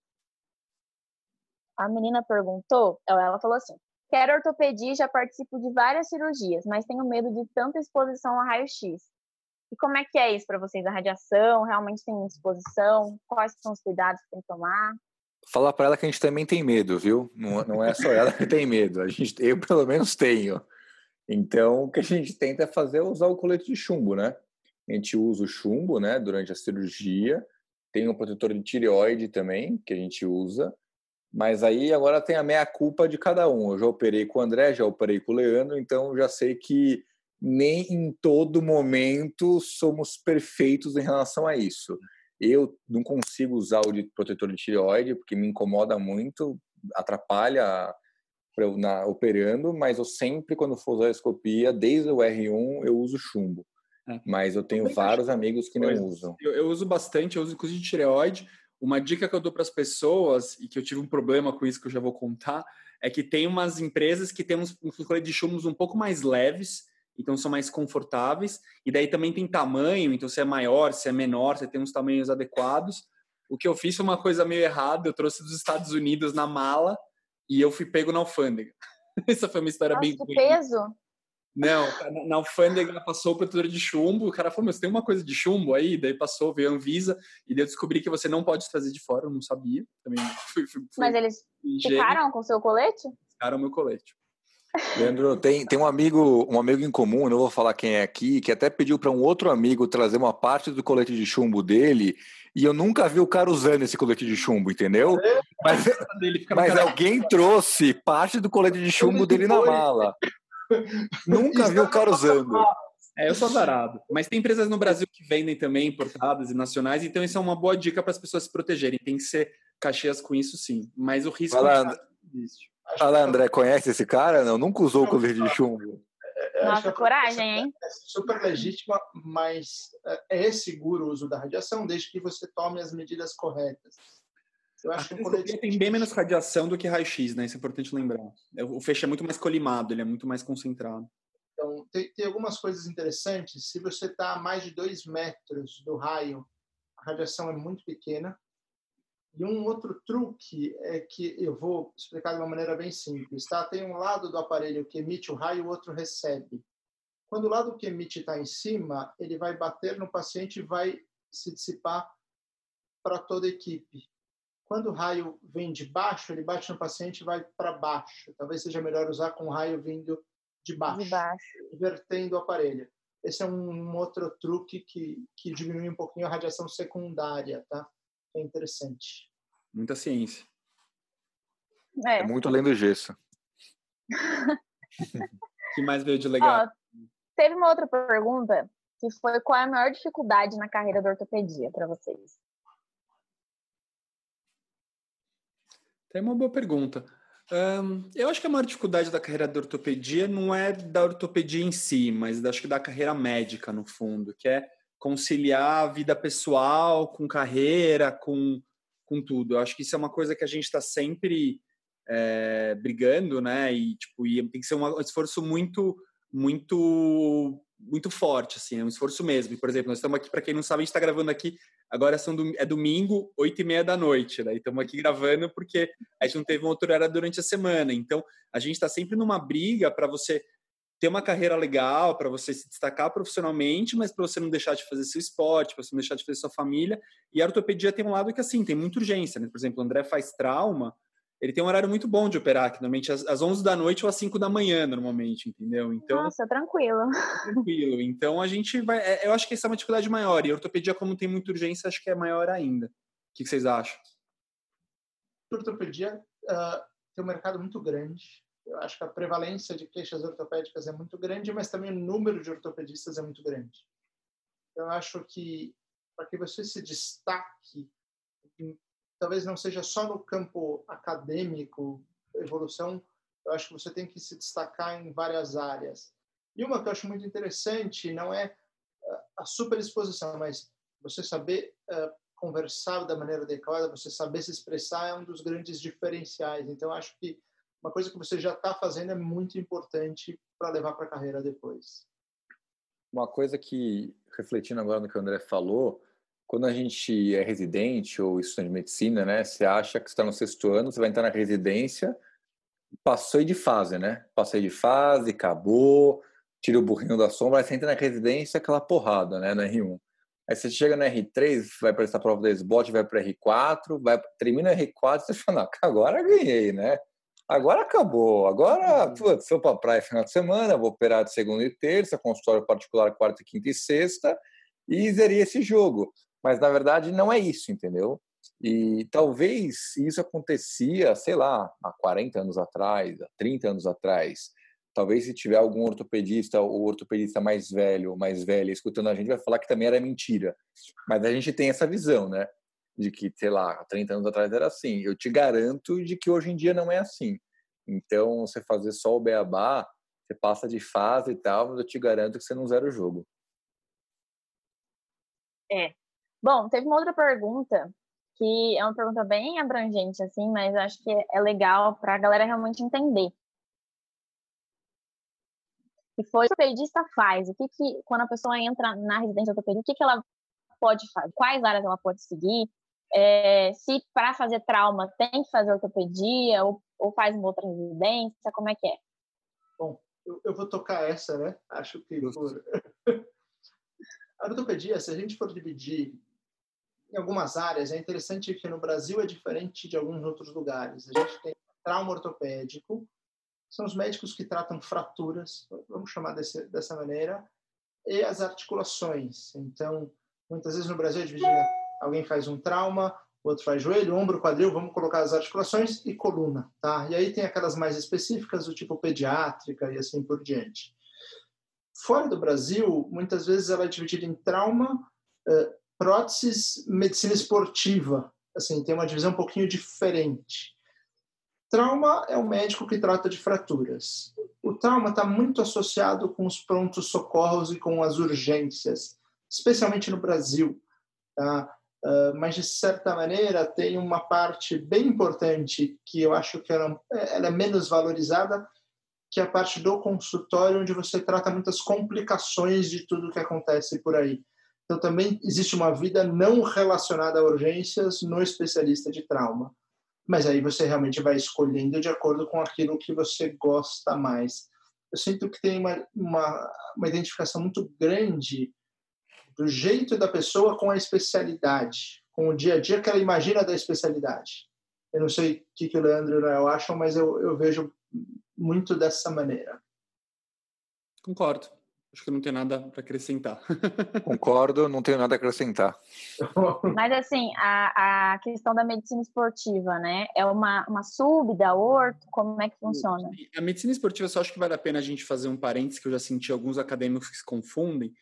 A menina perguntou, ela falou assim: Quero ortopedia já participo de várias cirurgias, mas tenho medo de tanta exposição a raio-x. E como é que é isso para vocês? A radiação realmente tem exposição? Quais são os cuidados que tem que tomar? Falar para ela que a gente também tem medo, viu? Não, não é só ela que tem medo. A gente, eu pelo menos tenho. Então, o que a gente tenta fazer é usar o colete de chumbo, né? A gente usa o chumbo, né, durante a cirurgia. Tem um protetor de tireoide também que a gente usa. Mas aí agora tem a meia culpa de cada um. Eu já operei com o André, já operei com o Leandro, então já sei que nem em todo momento somos perfeitos em relação a isso. Eu não consigo usar o de protetor de tireoide porque me incomoda muito, atrapalha eu na, operando, mas eu sempre, quando for usar a escopia, desde o R1, eu uso chumbo. É. Mas eu tenho eu vários amigos que não usam. Eu, eu, uso bastante, eu uso inclusive tireoide. Uma dica que eu dou para as pessoas, e que eu tive um problema com isso que eu já vou contar, é que tem umas empresas que têm uns, uns de chumbos um pouco mais leves, então são mais confortáveis. E daí também tem tamanho, então se é maior, se é menor, você tem uns tamanhos adequados. O que eu fiz foi uma coisa meio errada, eu trouxe dos Estados Unidos na mala e eu fui pego na alfândega. *laughs* Essa foi uma história Nossa, bem que peso! Não, na alfândega passou o protetor de chumbo, o cara falou, mas tem uma coisa de chumbo aí? Daí passou, veio a Anvisa, e daí eu descobri que você não pode trazer de fora, eu não sabia. Também fui, fui, fui mas eles ficaram com seu colete? Ficaram meu colete. Leandro, tem, tem um amigo, um amigo em comum, não vou falar quem é aqui, que até pediu para um outro amigo trazer uma parte do colete de chumbo dele, e eu nunca vi o cara usando esse colete de chumbo, entendeu? Mas, mas alguém trouxe parte do colete de chumbo dele na mala. Nunca vi o cara usando. É, eu sou azarado. Mas tem empresas no Brasil que vendem também importadas e nacionais, então isso é uma boa dica para as pessoas se protegerem. Tem que ser caxias com isso, sim. Mas o risco existe. Fala, André, conhece esse cara? Não, nunca usou o colete de chumbo. É, é, Nossa, coragem, hein? É super legítima, mas é, é seguro o uso da radiação desde que você tome as medidas corretas. Eu acho que um colete... tem bem menos radiação do que raio-x, né? Isso é importante lembrar. O feixe é muito mais colimado, ele é muito mais concentrado. Então, tem, tem algumas coisas interessantes. Se você está a mais de dois metros do raio, a radiação é muito pequena. E um outro truque é que eu vou explicar de uma maneira bem simples, tá? Tem um lado do aparelho que emite o raio, o outro recebe. Quando o lado que emite está em cima, ele vai bater no paciente e vai se dissipar para toda a equipe. Quando o raio vem de baixo, ele bate no paciente e vai para baixo. Talvez seja melhor usar com o raio vindo de baixo, de baixo. invertendo o aparelho. Esse é um, outro truque que, que diminui um pouquinho a radiação secundária, tá? é interessante. Muita ciência. É, é muito além do gesso. *laughs* que mais veio de legal? Ó, teve uma outra pergunta que foi qual é a maior dificuldade na carreira da ortopedia para vocês? Tem uma boa pergunta. Um, eu acho que a maior dificuldade da carreira da ortopedia não é da ortopedia em si, mas acho que da carreira médica, no fundo, que é conciliar a vida pessoal com carreira, com, com tudo. Eu acho que isso é uma coisa que a gente está sempre é, brigando, né? E, tipo, e tem que ser um esforço muito, muito muito forte, assim, é um esforço mesmo. por exemplo, nós estamos aqui, para quem não sabe, a gente está gravando aqui, agora são é domingo, oito e meia da noite, né? Estamos aqui gravando porque a gente não teve um outro horário durante a semana. Então, a gente está sempre numa briga para você ter uma carreira legal, para você se destacar profissionalmente, mas para você não deixar de fazer seu esporte, para você não deixar de fazer sua família. E a ortopedia tem um lado que, assim, tem muita urgência, né? Por exemplo, o André faz trauma, ele tem um horário muito bom de operar, que normalmente às, às 11 da noite ou às 5 da manhã, normalmente, entendeu? Então, Nossa, tranquilo. Tranquilo. Então a gente vai. É, eu acho que essa é uma dificuldade maior. E a ortopedia, como tem muita urgência, acho que é maior ainda. O que, vocês acham? A ortopedia uh, tem um mercado muito grande. Eu acho que a prevalência de queixas ortopédicas é muito grande, mas também o número de ortopedistas é muito grande. Eu acho que para que você se destaque talvez não seja só no campo acadêmico, evolução, eu acho que você tem que se destacar em várias áreas. E uma que eu acho muito interessante não é eh, a superexposição, mas você saber uh, conversar da maneira adequada, você saber se expressar é um dos grandes diferenciais. Então, acho que uma coisa que você já está fazendo é muito importante para levar para a carreira depois. Uma coisa que, refletindo agora no que o André falou, quando a gente é residente ou estudante de medicina, né, você acha que está no sexto ano, você vai entrar na residência, passou de fase, né? Passei de fase, acabou, tira o burrinho da sombra, aí você entra na residência, aquela porrada, né, no R1. Aí você chega no R3, vai prestar a prova da SBOT, vai para R4, vai, termina o R4, você fala, *laughs* agora ganhei, né? Agora acabou, agora, uhum. putz, vou para praia final de semana, vou operar de segunda e terça, consultório particular quarta, quinta e sexta, e zerei esse jogo. Mas na verdade não é isso, entendeu? E talvez isso acontecia, sei lá, há 40 anos atrás, há 30 anos atrás. Talvez se tiver algum ortopedista ou ortopedista mais velho ou mais velha escutando a gente, vai falar que também era mentira. Mas a gente tem essa visão, né? De que, sei lá, há 30 anos atrás era assim. Eu te garanto de que hoje em dia não é assim. Então, você fazer só o beabá, você passa de fase e tal, mas eu te garanto que você não zera o jogo. É, Bom, teve uma outra pergunta que é uma pergunta bem abrangente, assim, mas acho que é legal para a galera realmente entender. E foi o que o ortopedista faz? O que, que quando a pessoa entra na residência ortopedia, o que, que ela pode fazer? Quais áreas ela pode seguir? É, se para fazer trauma tem que fazer ortopedia ou, ou faz uma outra residência, como é que é? Bom, eu, eu vou tocar essa, né? Acho que por... *laughs* a ortopedia, se a gente for dividir em algumas áreas, é interessante que no Brasil é diferente de alguns outros lugares. A gente tem trauma ortopédico, são os médicos que tratam fraturas, vamos chamar desse, dessa maneira, e as articulações. Então, muitas vezes no Brasil é dividido, alguém faz um trauma, o outro faz joelho, ombro, quadril, vamos colocar as articulações e coluna, tá? E aí tem aquelas mais específicas, do tipo pediátrica e assim por diante. Fora do Brasil, muitas vezes ela é dividida em trauma, eh, próteses, medicina esportiva. Assim, tem uma divisão um pouquinho diferente. Trauma é o médico que trata de fraturas. O trauma está muito associado com os prontos socorros e com as urgências, especialmente no Brasil. Tá? Uh, mas de certa maneira tem uma parte bem importante que eu acho que ela, ela, é menos valorizada, que é a parte do consultório, onde você trata muitas complicações de tudo que acontece por aí. Então, também existe uma vida não relacionada a urgências no especialista de trauma. Mas aí você realmente vai escolhendo de acordo com aquilo que você gosta mais. Eu sinto que tem uma, uma, uma identificação muito grande do jeito da pessoa com a especialidade, com o dia a dia que ela imagina da especialidade. Eu não sei o que, que o Leandro e o Noel acham, mas eu, eu vejo muito dessa maneira. Concordo. Acho que não tem nada para acrescentar. *laughs* Concordo, não tenho nada a acrescentar. *laughs* Mas, assim, a, a questão da medicina esportiva, né? É uma, uma sub da orto? Como é que funciona? A medicina esportiva, só acho que vale a pena a gente fazer um parênteses, que eu já senti alguns acadêmicos que se confundem.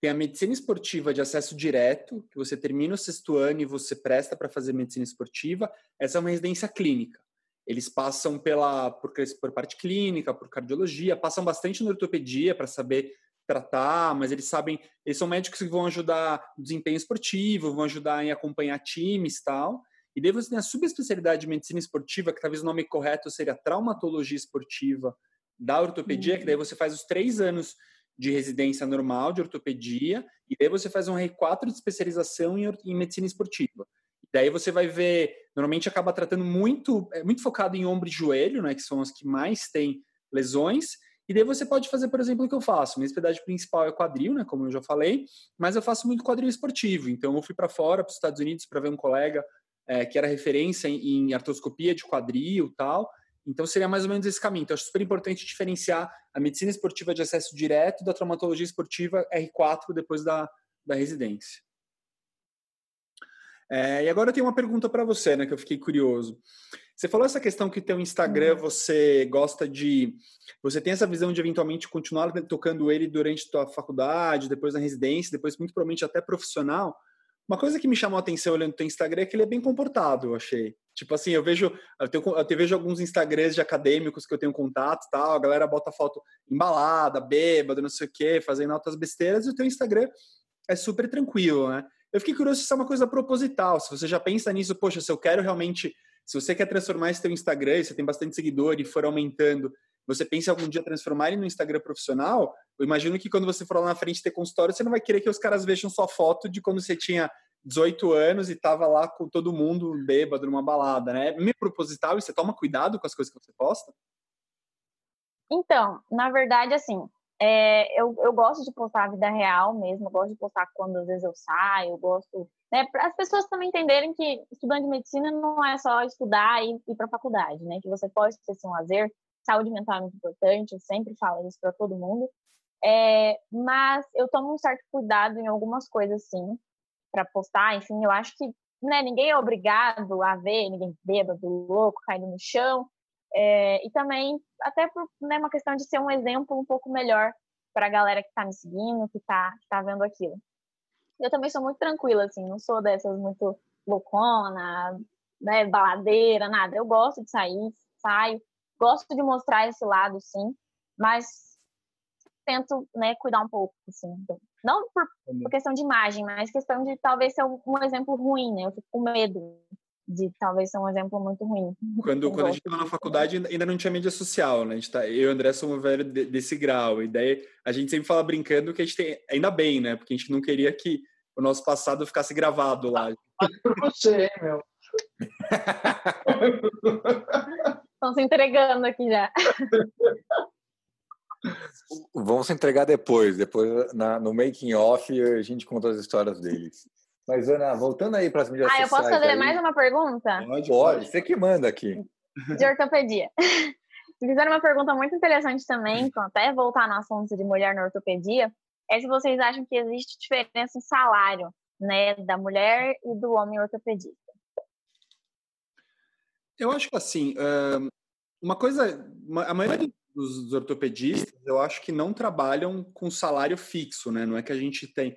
Tem a medicina esportiva de acesso direto, que você termina o sexto ano e você presta para fazer medicina esportiva. Essa é uma residência clínica. eles passam pela por, por parte clínica, por cardiologia, passam bastante na ortopedia para saber tratar, mas eles sabem, eles são médicos que vão ajudar no desempenho esportivo, vão ajudar em acompanhar times tal. E daí você tem a subespecialidade de medicina esportiva, que talvez o nome correto seria traumatologia esportiva da ortopedia, uhum. que daí você faz os três anos de residência normal de ortopedia, e daí você faz um R4 de especialização em, em medicina esportiva. E daí você vai ver, normalmente acaba tratando muito, é muito focado em ombro e joelho, né, que são as que mais têm lesões, e daí você pode fazer, por exemplo, o que eu faço. Minha especialidade principal é quadril, né, como eu já falei, mas eu faço muito quadril esportivo. Então eu fui para fora, para os Estados Unidos, para ver um colega é, que era referência em, em artroscopia de quadril tal. Então seria mais ou menos esse caminho. Então acho super importante diferenciar a medicina esportiva de acesso direto da traumatologia esportiva R4 depois da, da residência. É, e agora eu tenho uma pergunta para você, né, que eu fiquei curioso. Você falou essa questão que teu Instagram uhum. você gosta de, você tem essa visão de eventualmente continuar tocando ele durante tua faculdade, depois na residência, depois muito provavelmente até profissional. Uma coisa que me chamou a atenção olhando teu Instagram é que ele é bem comportado, eu achei. Tipo assim, eu vejo, eu, tenho, eu vejo alguns Instagrams de acadêmicos que eu tenho contato tal, a galera bota foto embalada, bêbado, não sei o quê, fazendo altas besteiras, e o teu Instagram é super tranquilo, né? Eu fiquei curioso se isso é uma coisa proposital, se você já pensa nisso, poxa, se eu quero realmente se você quer transformar esse Instagram, você tem bastante seguidor e for aumentando, você pensa algum dia transformar ele no Instagram profissional, eu imagino que quando você for lá na frente ter consultório, você não vai querer que os caras vejam sua foto de quando você tinha 18 anos e estava lá com todo mundo bêbado numa balada, né? É meio proposital e você toma cuidado com as coisas que você posta? Então, na verdade, assim, é, eu, eu gosto de postar a vida real mesmo, eu gosto de postar quando às vezes eu saio, eu gosto né, para as pessoas também entenderem que estudante de medicina não é só estudar e ir para a faculdade, né? Que você pode ter um lazer, saúde mental é muito importante, eu sempre falo isso para todo mundo. É, mas eu tomo um certo cuidado em algumas coisas, sim, para postar. Enfim, eu acho que né, ninguém é obrigado a ver ninguém bêbado, louco, caindo no chão. É, e também, até por né, uma questão de ser um exemplo um pouco melhor para a galera que está me seguindo, que está tá vendo aquilo. Eu também sou muito tranquila, assim, não sou dessas muito loucona, né, baladeira, nada. Eu gosto de sair, saio, gosto de mostrar esse lado, sim, mas tento, né, cuidar um pouco, assim. Não por, por questão de imagem, mas questão de talvez ser um, um exemplo ruim, né? Eu fico com medo de talvez ser um exemplo muito ruim. Quando, quando a gente estava na faculdade, ainda não tinha mídia social, né? A gente tá, eu e o André somos velho desse grau. E daí a gente sempre fala brincando que a gente tem, ainda bem, né? Porque a gente não queria que o nosso passado ficasse gravado lá. Por você, meu. Estão se entregando aqui já. Vão se entregar depois, depois na, no making off a gente conta as histórias deles. Mas, Ana, voltando aí para as mídias sociais. Ah, eu posso fazer aí... mais uma pergunta? Pode, pode, você que manda aqui. De ortopedia. *laughs* Fizeram uma pergunta muito interessante também, até voltar no assunto de mulher na ortopedia, é se vocês acham que existe diferença em salário, né, da mulher e do homem ortopedista. Eu acho que assim, uma coisa, a maioria dos ortopedistas, eu acho que não trabalham com salário fixo, né? Não é que a gente tem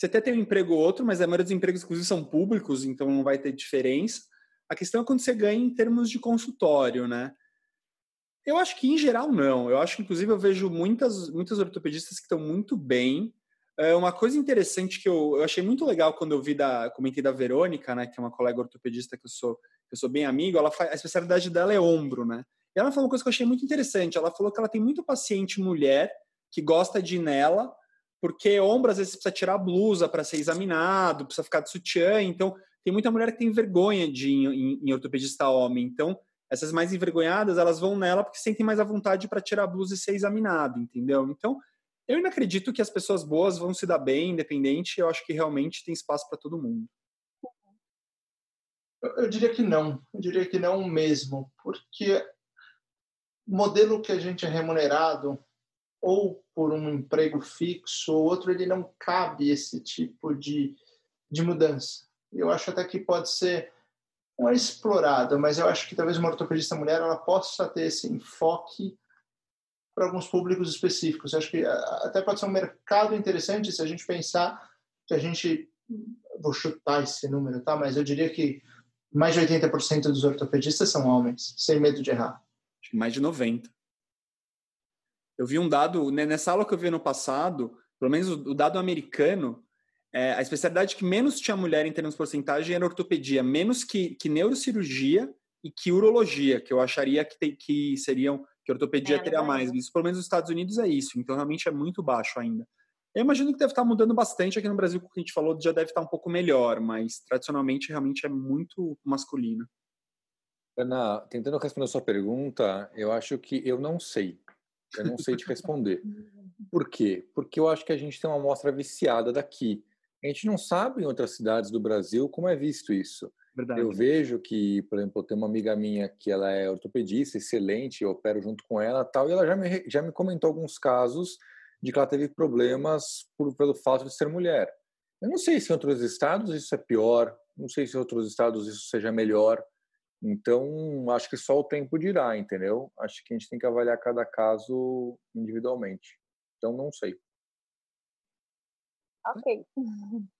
você até tem um emprego ou outro, mas a maioria dos empregos, inclusive, são públicos, então não vai ter diferença. A questão é quando você ganha em termos de consultório, né? Eu acho que, em geral, não. Eu acho que, inclusive, eu vejo muitas, muitas ortopedistas que estão muito bem. É uma coisa interessante que eu, eu achei muito legal quando eu vi da, comentei da Verônica, né, que é uma colega ortopedista que eu sou, eu sou bem amigo, ela faz, a especialidade dela é ombro, né? E ela falou uma coisa que eu achei muito interessante. Ela falou que ela tem muito paciente mulher que gosta de ir nela porque ombro às vezes precisa tirar a blusa para ser examinado, precisa ficar de sutiã, então tem muita mulher que tem vergonha de ir em, em ortopedista homem, então essas mais envergonhadas, elas vão nela porque sentem mais a vontade para tirar a blusa e ser examinado, entendeu? Então, eu ainda acredito que as pessoas boas vão se dar bem, independente, eu acho que realmente tem espaço para todo mundo. Eu diria que não, eu diria que não mesmo, porque o modelo que a gente é remunerado ou por um emprego fixo, ou outro, ele não cabe esse tipo de, de mudança. Eu acho até que pode ser explorado, mas eu acho que talvez uma ortopedista mulher ela possa ter esse enfoque para alguns públicos específicos. Eu acho que até pode ser um mercado interessante se a gente pensar que a gente vou chutar esse número, tá? Mas eu diria que mais de 80% dos ortopedistas são homens, sem medo de errar. Mais de 90%. Eu vi um dado, né, nessa aula que eu vi no passado, pelo menos o dado americano, é, a especialidade que menos tinha mulher em termos de porcentagem era ortopedia, menos que, que neurocirurgia e que urologia, que eu acharia que, te, que seriam, que ortopedia é, teria mais. Isso, pelo menos nos Estados Unidos, é isso. Então, realmente é muito baixo ainda. Eu imagino que deve estar mudando bastante aqui no Brasil, como a gente falou, já deve estar um pouco melhor, mas tradicionalmente realmente é muito masculino. Ana, tentando responder a sua pergunta, eu acho que eu não sei. Eu não sei te responder. *laughs* Por quê? Porque eu acho que a gente tem uma amostra viciada daqui. A gente não sabe em outras cidades do Brasil como é visto isso. Verdade. Eu vejo que, por exemplo, tem uma amiga minha que ela é ortopedista, excelente, eu opero junto com ela tal, e ela já me, já me comentou alguns casos de que ela teve problemas por, pelo fato de ser mulher. Eu não sei se em outros estados isso é pior, não sei se em outros estados isso seja melhor. Então, acho que só o tempo dirá, entendeu? Acho que a gente tem que avaliar cada caso individualmente. Então, não sei. Ok. *laughs*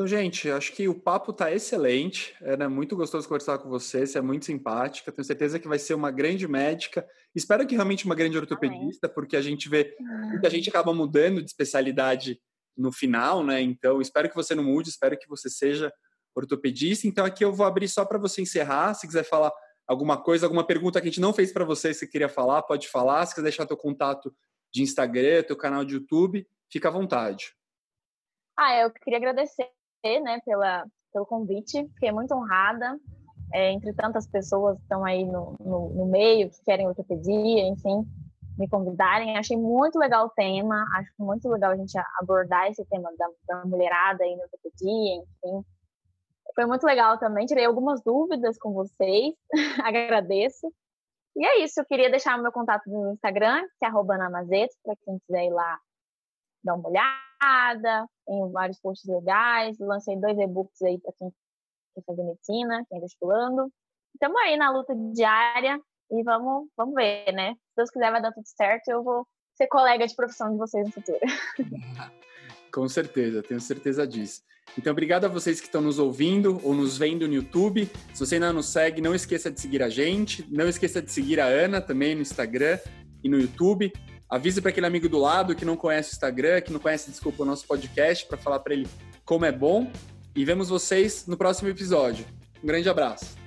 Então, gente, acho que o papo está excelente. Era muito gostoso conversar com você. Você é muito simpática. Tenho certeza que vai ser uma grande médica. Espero que realmente uma grande ortopedista, Amém. porque a gente vê muita *laughs* gente acaba mudando de especialidade no final, né? Então, espero que você não mude. Espero que você seja ortopedista. Então, aqui eu vou abrir só para você encerrar. Se quiser falar alguma coisa, alguma pergunta que a gente não fez para você, se queria falar, pode falar. Se quiser deixar teu contato de Instagram, teu canal de YouTube, fica à vontade. Ah, eu queria agradecer, né, pela, pelo convite. Fiquei muito honrada. É, entre tantas pessoas que estão aí no, no, no meio, que querem ortopedia, enfim, me convidarem. Achei muito legal o tema, acho muito legal a gente abordar esse tema da, da mulherada aí na ortopedia, enfim. Foi muito legal também, tirei algumas dúvidas com vocês, *laughs* agradeço. E é isso, eu queria deixar o meu contato no Instagram, que é @namazeto, para quem quiser ir lá dar uma olhada. Tem vários posts legais, lancei dois e-books aí para quem quer fazer medicina, quem está estudando. Estamos aí na luta diária e vamos, vamos ver, né? Se Deus quiser vai dar tudo certo, eu vou ser colega de profissão de vocês no futuro. *laughs* Com certeza, tenho certeza disso. Então, obrigado a vocês que estão nos ouvindo ou nos vendo no YouTube. Se você ainda não segue, não esqueça de seguir a gente. Não esqueça de seguir a Ana também no Instagram e no YouTube. Avise para aquele amigo do lado que não conhece o Instagram, que não conhece, desculpa, o nosso podcast, para falar para ele como é bom. E vemos vocês no próximo episódio. Um grande abraço.